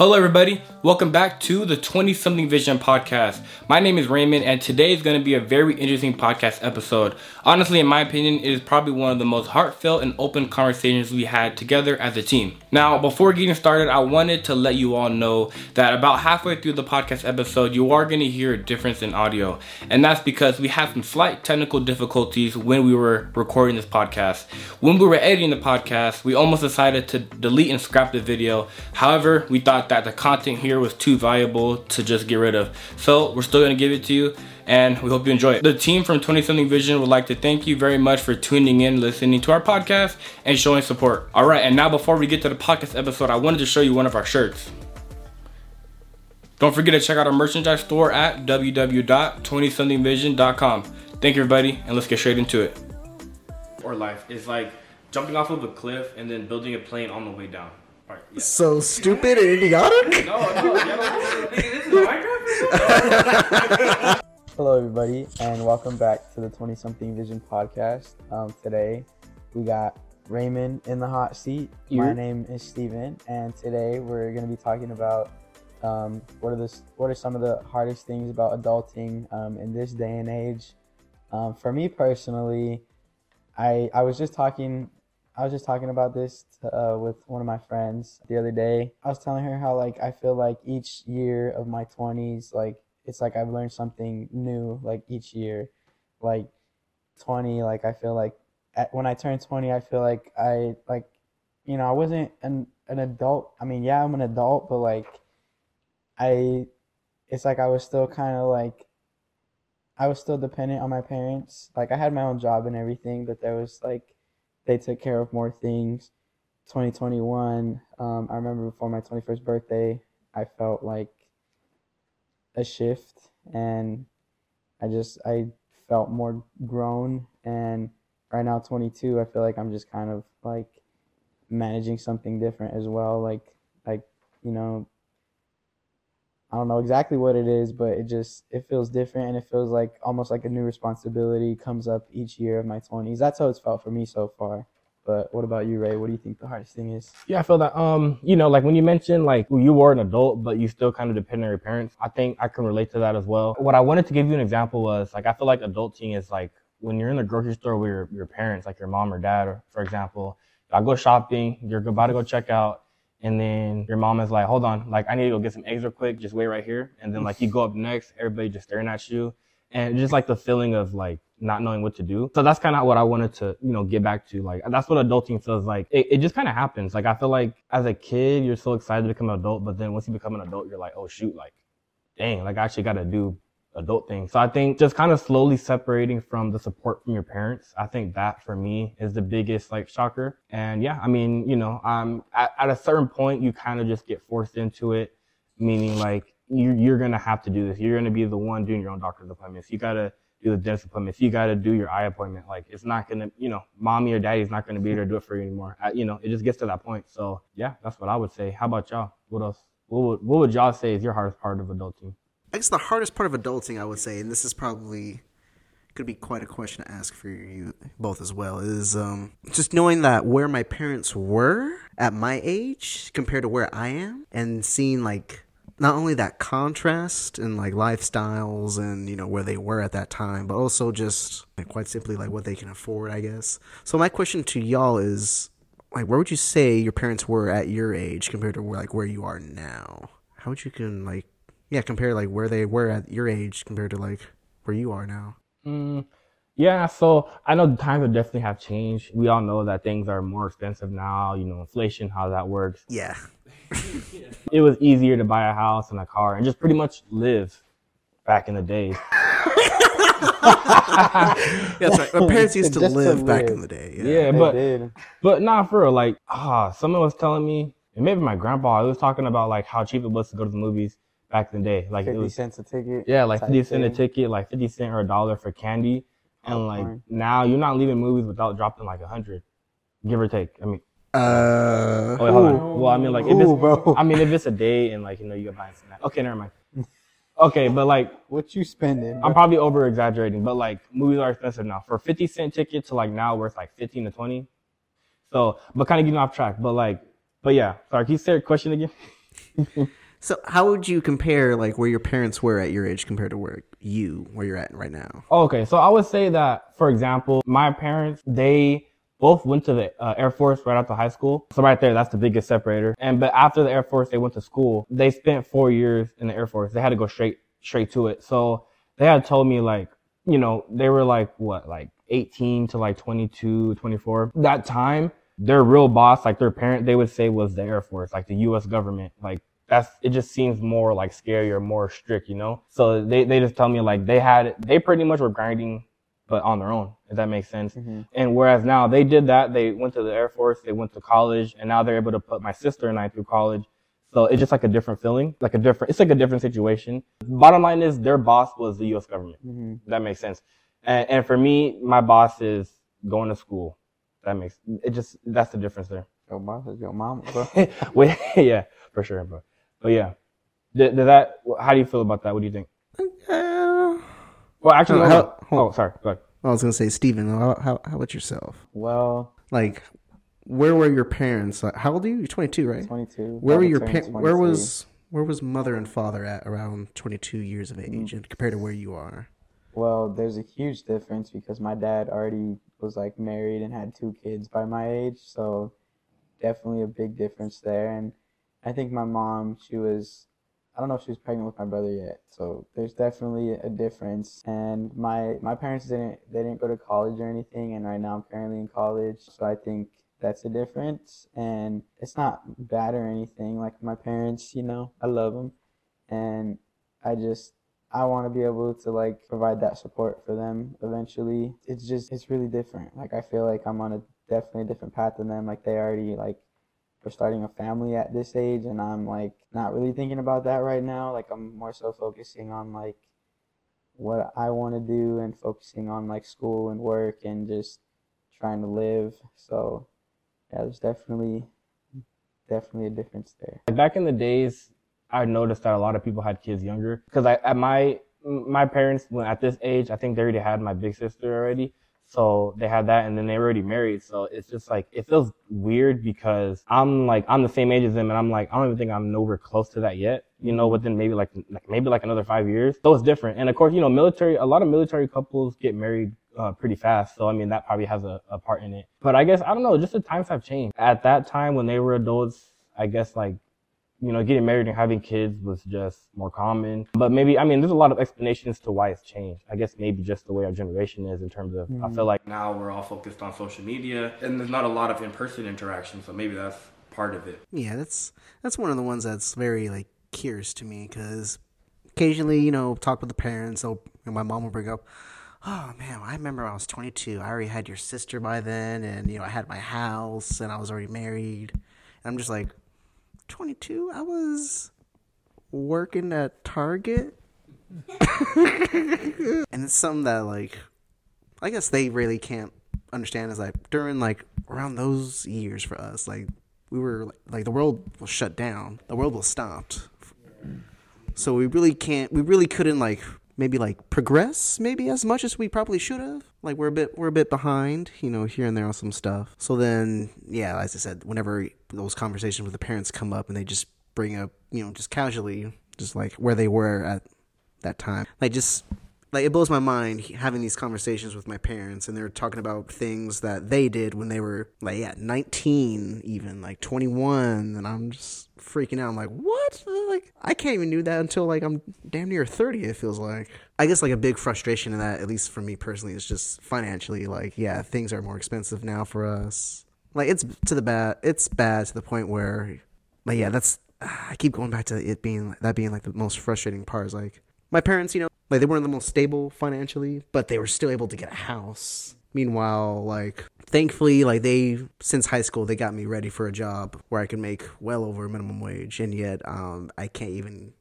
Hello, everybody. Welcome back to the 20 something vision podcast. My name is Raymond, and today is going to be a very interesting podcast episode. Honestly, in my opinion, it is probably one of the most heartfelt and open conversations we had together as a team. Now, before getting started, I wanted to let you all know that about halfway through the podcast episode, you are going to hear a difference in audio, and that's because we had some slight technical difficulties when we were recording this podcast. When we were editing the podcast, we almost decided to delete and scrap the video. However, we thought that the content here was too valuable to just get rid of. So we're still gonna give it to you and we hope you enjoy it. The team from 20 something vision would like to thank you very much for tuning in, listening to our podcast and showing support. All right, and now before we get to the podcast episode, I wanted to show you one of our shirts. Don't forget to check out our merchandise store at www.20somethingvision.com. Thank you everybody and let's get straight into it. Or life is like jumping off of a cliff and then building a plane on the way down. Right, yeah. So stupid and idiotic. No, no, you this is Minecraft. Hello, everybody, and welcome back to the 20 something Vision podcast. Um, today, we got Raymond in the hot seat. My name is Steven, and today we're going to be talking about um, what, are the, what are some of the hardest things about adulting um, in this day and age. Um, for me personally, I, I was just talking. I was just talking about this uh, with one of my friends the other day. I was telling her how like I feel like each year of my 20s, like it's like I've learned something new like each year. Like 20, like I feel like at, when I turned 20, I feel like I like you know, I wasn't an an adult. I mean, yeah, I'm an adult, but like I it's like I was still kind of like I was still dependent on my parents. Like I had my own job and everything, but there was like they took care of more things. 2021, um, I remember before my 21st birthday, I felt like a shift and I just I felt more grown and right now 22 I feel like I'm just kind of like managing something different as well like like you know I don't know exactly what it is but it just it feels different and it feels like almost like a new responsibility comes up each year of my 20s that's how it's felt for me so far but what about you Ray what do you think the hardest thing is Yeah, I feel that. Um, you know, like when you mentioned like you were an adult, but you still kind of depend on your parents. I think I can relate to that as well. What I wanted to give you an example was like I feel like adulting is like when you're in the grocery store with your, your parents, like your mom or dad, or for example, I go shopping, you're about to go check out, and then your mom is like, "Hold on, like I need to go get some eggs real quick. Just wait right here." And then like you go up next, everybody just staring at you, and just like the feeling of like not knowing what to do. So that's kind of what I wanted to, you know, get back to. Like, that's what adulting feels like. It, it just kind of happens. Like, I feel like as a kid, you're so excited to become an adult, but then once you become an adult, you're like, oh shoot, like, dang, like I actually got to do adult thing. So I think just kind of slowly separating from the support from your parents. I think that for me is the biggest like shocker. And yeah, I mean, you know, um, at, at a certain point, you kind of just get forced into it, meaning like you, you're going to have to do this. You're going to be the one doing your own doctor's appointments. You got to do the dentist appointments. You got to do your eye appointment. Like it's not going to, you know, mommy or daddy's not going to be there to do it for you anymore. I, you know, it just gets to that point. So yeah, that's what I would say. How about y'all? What else? What would, what would y'all say is your hardest part of adulting? I guess the hardest part of adulting, I would say, and this is probably could be quite a question to ask for you both as well, is um, just knowing that where my parents were at my age compared to where I am, and seeing like not only that contrast and like lifestyles and you know where they were at that time, but also just like, quite simply like what they can afford, I guess. So my question to y'all is like, where would you say your parents were at your age compared to where like where you are now? How would you can like yeah, compare like where they were at your age compared to like where you are now. Mm, yeah, so I know the times have definitely have changed. We all know that things are more expensive now, you know, inflation, how that works. Yeah. It was easier to buy a house and a car and just pretty much live back in the days. That's right. My parents used to Just to live back live. in the day. Yeah. Yeah, but did. but not for real. Like, ah, someone was telling me, and maybe my grandpa, he was talking about like how cheap it was to go to the movies back in the day. Like it 50 was cents a ticket Yeah, like fifty cent a ticket, like fifty cent or a dollar for candy, and like Popcorn. now you're not leaving movies without dropping like a hundred, give or take. I mean, Uh, oh wait, hold on. Well, I mean like if Ooh, it's, bro. I mean if it's a day and like you know you're buying snacks. Okay, never mind. Okay, but like What you spending? I'm probably over exaggerating, but like movies are expensive now. For fifty cent ticket to like now worth like fifteen to twenty. So, but kind of getting off track. But like, but yeah. Sorry, can you say your question again? so how would you compare like where your parents were at your age compared to where you where you're at right now? Okay, so I would say that, for example, my parents, they both went to the uh, Air Force right after high school. So right there, that's the biggest separator. And but after the Air Force, they went to school. They spent four years in the Air Force. They had to go straight straight to it. So they had told me like, you know, they were like what, like 18 to like 22, 24. That time, their real boss, like their parent, they would say was the Air Force, like the U.S. government, like that's it just seems more like scary or more strict, you know. So they they just tell me like they had they pretty much were grinding but on their own, if that makes sense. Mm-hmm. And whereas now they did that, they went to the Air Force, they went to college, and now they're able to put my sister and I through college. So it's just like a different feeling, like a different, it's like a different situation. Bottom line is their boss was the U.S. government. Mm-hmm. That makes sense. And, and for me, my boss is going to school. That makes, it just, that's the difference there. Your boss is your mom, bro. well, yeah, for sure, bro. But yeah, does that, how do you feel about that? What do you think? Uh, well, actually, how, oh, sorry. Go ahead. I was gonna say, Steven, how, how, how about yourself? Well, like, where were your parents? How old are you? You're 22, right? 22. Where were your parents? Where was where was mother and father at around 22 years of age, mm-hmm. and compared to where you are? Well, there's a huge difference because my dad already was like married and had two kids by my age, so definitely a big difference there. And I think my mom, she was I don't know if she was pregnant with my brother yet. So there's definitely a difference. And my my parents didn't they didn't go to college or anything and right now I'm currently in college. So I think that's a difference and it's not bad or anything like my parents, you know. I love them and I just I want to be able to like provide that support for them eventually. It's just it's really different. Like I feel like I'm on a definitely a different path than them. Like they already like for starting a family at this age and I'm like not really thinking about that right now. Like I'm more so focusing on like what I want to do and focusing on like school and work and just trying to live. So yeah, there's definitely definitely a difference there. Back in the days, I noticed that a lot of people had kids younger because I at my my parents when at this age, I think they already had my big sister already. So they had that and then they were already married. So it's just like, it feels weird because I'm like, I'm the same age as them and I'm like, I don't even think I'm nowhere close to that yet, you know, within maybe like, like maybe like another five years. So it's different. And of course, you know, military, a lot of military couples get married uh, pretty fast. So I mean, that probably has a, a part in it. But I guess, I don't know, just the times have changed. At that time when they were adults, I guess like you know, getting married and having kids was just more common. But maybe, I mean, there's a lot of explanations to why it's changed. I guess maybe just the way our generation is in terms of, mm-hmm. I feel like now we're all focused on social media and there's not a lot of in-person interaction. So maybe that's part of it. Yeah, that's, that's one of the ones that's very like curious to me because occasionally, you know, talk with the parents. So my mom will bring up, oh man, I remember I was 22. I already had your sister by then, and you know, I had my house, and I was already married. And I'm just like, 22, I was working at Target. and it's something that, like, I guess they really can't understand is like during, like, around those years for us, like, we were, like, the world was shut down, the world was stopped. So we really can't, we really couldn't, like, maybe like progress maybe as much as we probably should have. Like we're a bit we're a bit behind, you know, here and there on some stuff. So then, yeah, as I said, whenever those conversations with the parents come up and they just bring up, you know, just casually, just like where they were at that time, like just like it blows my mind having these conversations with my parents and they're talking about things that they did when they were like yeah 19 even like 21 and i'm just freaking out. I'm like what? Like i can't even do that until like i'm damn near 30 it feels like. I guess like a big frustration in that at least for me personally is just financially like yeah things are more expensive now for us. Like it's to the bad it's bad to the point where like yeah that's i keep going back to it being that being like the most frustrating part is like my parents, you know, like they weren't the most stable financially, but they were still able to get a house. Meanwhile, like thankfully, like they since high school they got me ready for a job where I could make well over minimum wage, and yet um, I can't even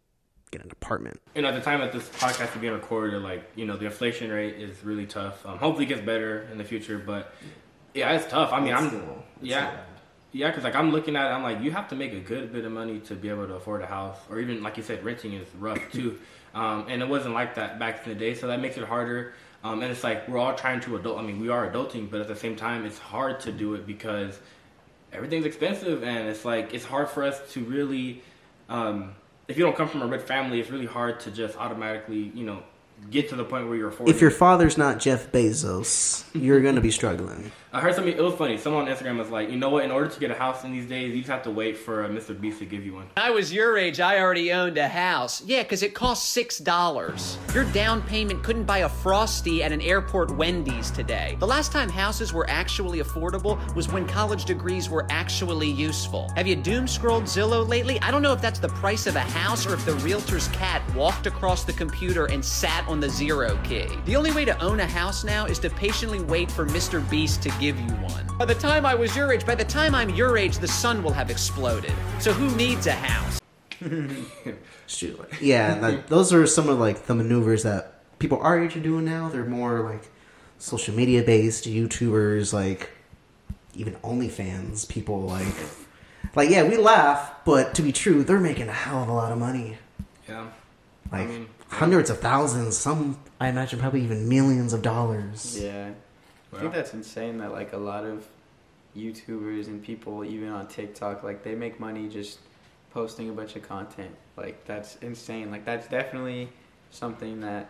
get an apartment. You know, at the time that this podcast is being recorded, like you know, the inflation rate is really tough. Um, hopefully, it gets better in the future, but yeah, it's tough. I mean, it's I'm still, yeah. Yeah, because like I'm looking at it, I'm like, you have to make a good bit of money to be able to afford a house, or even like you said, renting is rough too. Um, and it wasn't like that back in the day, so that makes it harder. Um, and it's like we're all trying to adult. I mean, we are adulting, but at the same time, it's hard to do it because everything's expensive, and it's like it's hard for us to really um, if you don't come from a rich family, it's really hard to just automatically, you know, get to the point where you're affording. If your father's not Jeff Bezos, you're gonna be struggling. I heard something. It was funny. Someone on Instagram was like, you know what? In order to get a house in these days, you just have to wait for Mr. Beast to give you one. When I was your age, I already owned a house. Yeah, because it cost $6. Your down payment couldn't buy a Frosty at an airport Wendy's today. The last time houses were actually affordable was when college degrees were actually useful. Have you doom scrolled Zillow lately? I don't know if that's the price of a house or if the realtor's cat walked across the computer and sat on the zero key. The only way to own a house now is to patiently wait for Mr. Beast to give you one. By the time I was your age, by the time I'm your age, the sun will have exploded. So who needs a house? Shoot. Yeah, that, those are some of like the maneuvers that people our age are doing now. They're more like social media based YouTubers, like even OnlyFans people. Like, like yeah, we laugh, but to be true, they're making a hell of a lot of money. Yeah. Like mean, hundreds of thousands. Some, I imagine, probably even millions of dollars. Yeah. I think that's insane that like a lot of YouTubers and people even on TikTok like they make money just posting a bunch of content. Like that's insane. Like that's definitely something that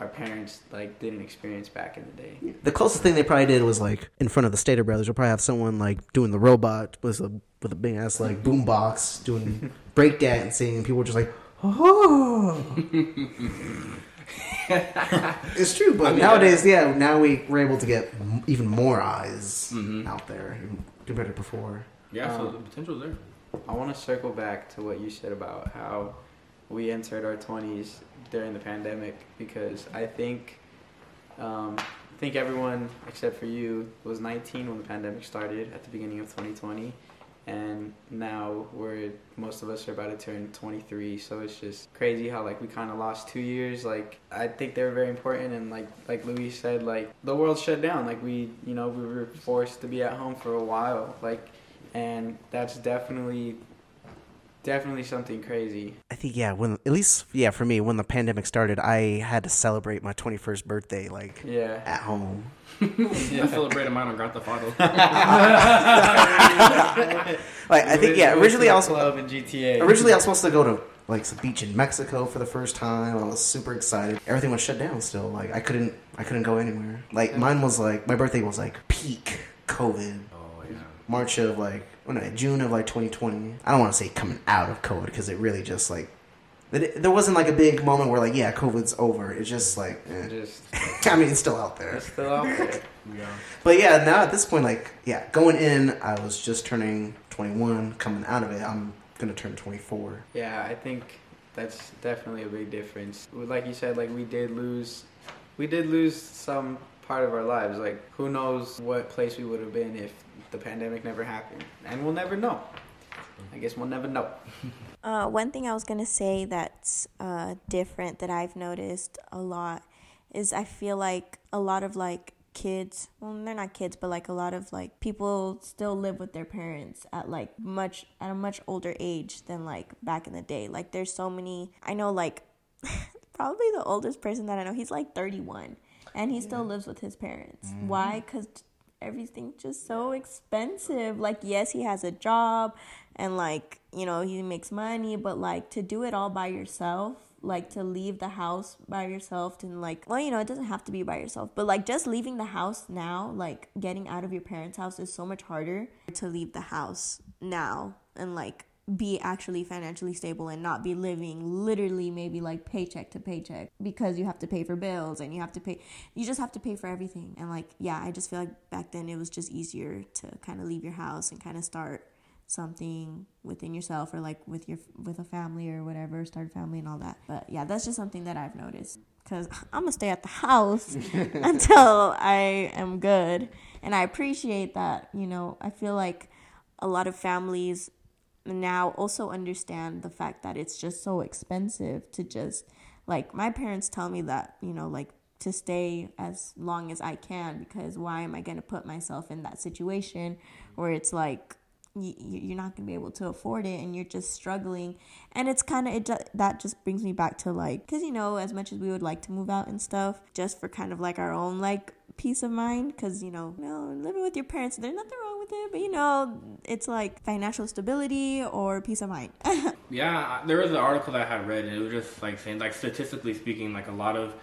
our parents like didn't experience back in the day. The closest thing they probably did was like in front of the Stater Brothers. You'll probably have someone like doing the robot with a with a big ass like boombox doing breakdancing, and people were just like, oh. it's true, but mean, nowadays, yeah, now we we're able to get m- even more eyes out there compared to before. Yeah. so Um, the potential's there. I want to circle back to what you said about how we entered our 20s during the pandemic because I think um, I think everyone except for you was 19 when the pandemic started at the beginning of 2020 and now we're most of us are about to turn 23 so it's just crazy how like we kind of lost 2 years. Like I think they were very important and like like Louis said like the world shut down. Like we you know we were forced to be at home for a while. Like and that's definitely definitely something crazy I think yeah, when at least yeah for me when the pandemic started, I had to celebrate my 21st birthday like yeah at home. I celebrated mine on Grand Theft Auto. Like I think yeah, originally I was club in GTA Originally, I was supposed to go to like some beach in Mexico for the first time. I was super excited. Everything was shut down still. Like I couldn't, I couldn't go anywhere. Like mine was like my birthday was like peak COVID. March of like, no, June of like 2020. I don't want to say coming out of COVID because it really just like, it, there wasn't like a big moment where like, yeah, COVID's over. It's just like, eh. just I mean, it's still out there. it's still out there Yeah. But yeah, now at this point, like, yeah, going in, I was just turning 21. Coming out of it, I'm gonna turn 24. Yeah, I think that's definitely a big difference. Like you said, like we did lose, we did lose some part of our lives. Like who knows what place we would have been if the pandemic never happened, and we'll never know. I guess we'll never know. Uh, one thing I was gonna say that's uh, different that I've noticed a lot is I feel like a lot of like kids, well, they're not kids, but like a lot of like people still live with their parents at like much at a much older age than like back in the day. Like there's so many. I know like probably the oldest person that I know. He's like 31, and he still lives with his parents. Mm-hmm. Why? Because everything's just so expensive. Like, yes, he has a job and like, you know, he makes money, but like to do it all by yourself, like to leave the house by yourself and like, well, you know, it doesn't have to be by yourself, but like just leaving the house now, like getting out of your parents' house is so much harder to leave the house now and like be actually financially stable and not be living literally maybe like paycheck to paycheck because you have to pay for bills and you have to pay you just have to pay for everything. And like yeah i just feel like back then it was just easier to kind of leave your house and kind of start something within yourself or like with your with a family or whatever start a family and all that. But yeah that's just something that i've noticed because i'm gonna stay at the house until i am good. And i appreciate that you know i feel like a lot of families now also understand the fact that it's just so expensive to just like my parents tell me that you know like to stay as long as I can because why am I going to put myself in that situation where it's like you, you're not gonna be able to afford it and you're just struggling? And it's kind of it ju- that just brings me back to like because you know as much as we would like to move out and stuff just for kind of like our own like peace of mind because you know no living with your parents there's nothing wrong with it but you know it's like financial stability or peace of mind Yeah, there was an article that I had read, and it was just like saying, like statistically speaking, like a lot of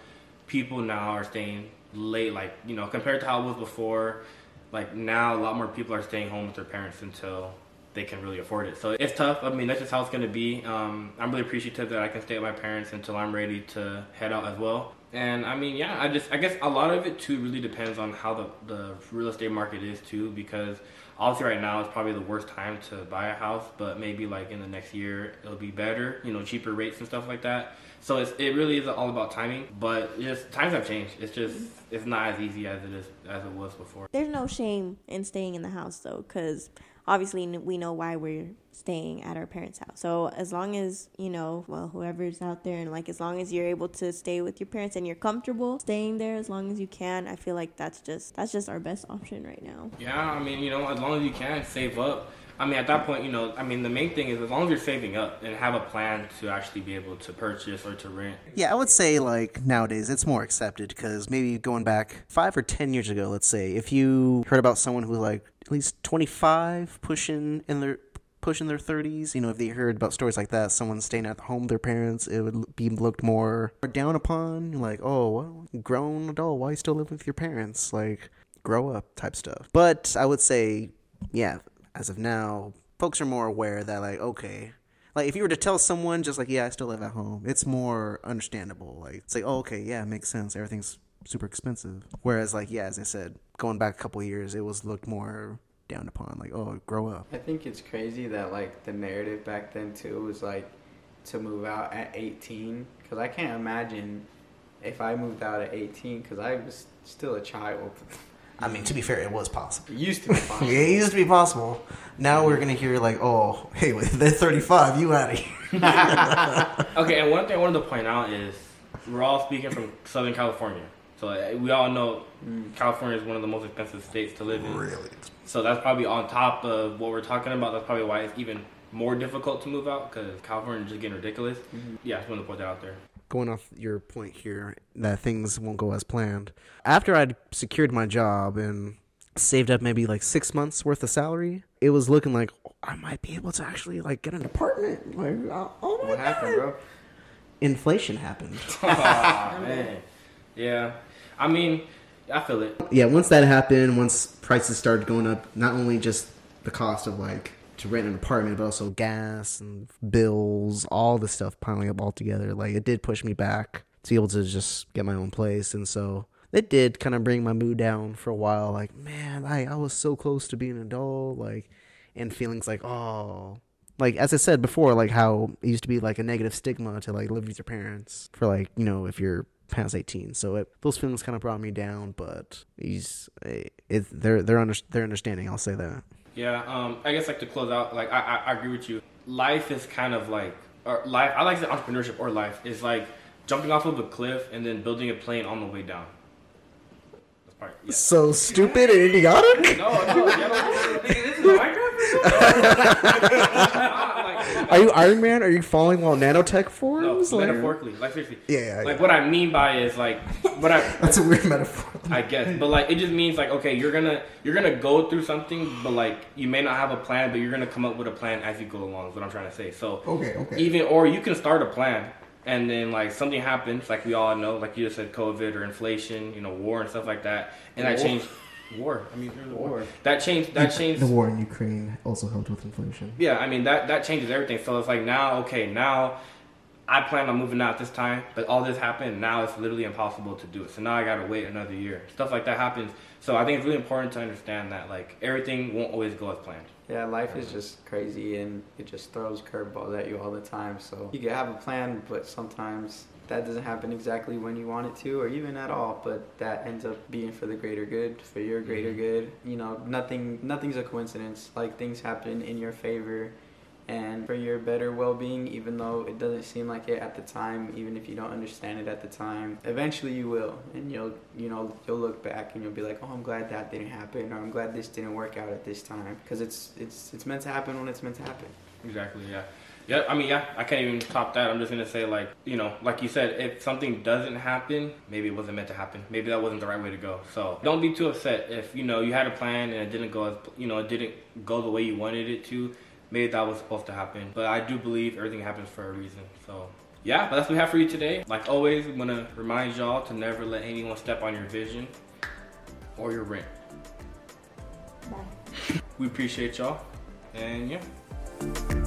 people now are staying late, like you know, compared to how it was before. Like now, a lot more people are staying home with their parents until they can really afford it. So it's tough. I mean, that's just how it's gonna be. Um, I'm really appreciative that I can stay with my parents until I'm ready to head out as well. And I mean, yeah, I just I guess a lot of it too really depends on how the the real estate market is too, because obviously right now it's probably the worst time to buy a house, but maybe like in the next year it'll be better, you know, cheaper rates and stuff like that. So it's, it really is all about timing, but just times have changed. It's just it's not as easy as it is as it was before. there's no shame in staying in the house though because obviously we know why we're staying at our parents house so as long as you know well whoever's out there and like as long as you're able to stay with your parents and you're comfortable staying there as long as you can i feel like that's just that's just our best option right now Yeah, I mean, you know, as long as you can save up. I mean, at that point, you know, I mean, the main thing is as long as you're saving up and have a plan to actually be able to purchase or to rent. Yeah, I would say like nowadays it's more accepted because maybe going back five or ten years ago, let's say, if you heard about someone who was like at least twenty five, pushing in their pushing their thirties, you know, if they heard about stories like that, someone staying at home with their parents, it would be looked more down upon. Like, oh, well, grown adult, why you still live with your parents? Like, grow up type stuff. But I would say, yeah, as of now, folks are more aware that like, okay, like if you were to tell someone just like, yeah, I still live at home, it's more understandable. Like it's like, oh, okay, yeah, it makes sense. Everything's super expensive. Whereas like, yeah, as I said, going back a couple years, it was looked more down upon. Like, oh, grow up. I think it's crazy that like the narrative back then too was like to move out at 18 because I can't imagine if I moved out at 18 because I was still a child. I mean, to be fair, it was possible. It used to be fun. Yeah, it used to be possible. Now we're gonna hear like, oh, hey, they're 35. You out of here. Okay, and one thing I wanted to point out is we're all speaking from Southern California. So uh, we all know California is one of the most expensive states to live in. Really? So that's probably on top of what we're talking about. That's probably why it's even more difficult to move out because California is just getting ridiculous. Yeah, I just wanted to put that out there. Going off your point here that things won't go as planned. After I'd secured my job and saved up maybe like six months worth of salary, it was looking like oh, I might be able to actually like get an apartment. Like, oh oh my What happened, bro? Inflation happened. Aw, man. Yeah. I mean, I feel it. yeah, once that happened, once prices started going up, not only just the cost of like to rent an apartment, but also gas and bills, all the stuff piling up all together, like it did push me back to be able to just get my own place. And so it did kind of bring my mood down for a while. Like, man, I, I was so close to being an adult, like, and feelings like, oh, like as I said before, like how it used to be like a negative stigma to like live with your parents for like you know if you're past eighteen. So it, those feelings kind of brought me down, but he's eh, it, they're they're under, they're understanding. I'll say that. Yeah, um, I guess like to close out, like I, I, I agree with you. Life is kind of like, or life. I like the entrepreneurship or life is like jumping off of a cliff and then building a plane on the way down. That's part. Yeah. So stupid and idiotic. No, no, yeah, no, this is Minecraft. Like, Are you Iron Man? Are you falling while nanotech no, forms? Like- metaphorically, like seriously. Yeah, yeah, Like what I mean by is like, what I That's a weird metaphor. I guess, but like it just means like okay, you're gonna you're gonna go through something, but like you may not have a plan, but you're gonna come up with a plan as you go along. Is what I'm trying to say. So Okay, okay. even or you can start a plan and then like something happens, like we all know, like you just said, COVID or inflation, you know, war and stuff like that, and that changed. War. I mean, there's a war. War. That changed. That changed. The war in Ukraine also helped with inflation. Yeah, I mean that that changes everything. So it's like now, okay, now I plan on moving out this time, but all this happened. Now it's literally impossible to do it. So now I gotta wait another year. Stuff like that happens. So I think it's really important to understand that like everything won't always go as planned. Yeah, life is just crazy and it just throws curveballs at you all the time. So you can have a plan, but sometimes that doesn't happen exactly when you want it to or even at all. But that ends up being for the greater good, for your greater mm-hmm. good. You know, nothing nothing's a coincidence. Like things happen in your favor and for your better well-being even though it doesn't seem like it at the time even if you don't understand it at the time eventually you will and you'll you know you'll look back and you'll be like oh i'm glad that didn't happen or i'm glad this didn't work out at this time because it's it's it's meant to happen when it's meant to happen Exactly. Yeah. Yeah. I mean, yeah. I can't even top that. I'm just gonna say, like, you know, like you said, if something doesn't happen, maybe it wasn't meant to happen. Maybe that wasn't the right way to go. So don't be too upset if you know you had a plan and it didn't go as you know it didn't go the way you wanted it to. Maybe that was supposed to happen. But I do believe everything happens for a reason. So. Yeah, but that's what we have for you today. Like always, I'm gonna remind y'all to never let anyone step on your vision or your rent. Bye. We appreciate y'all, and yeah.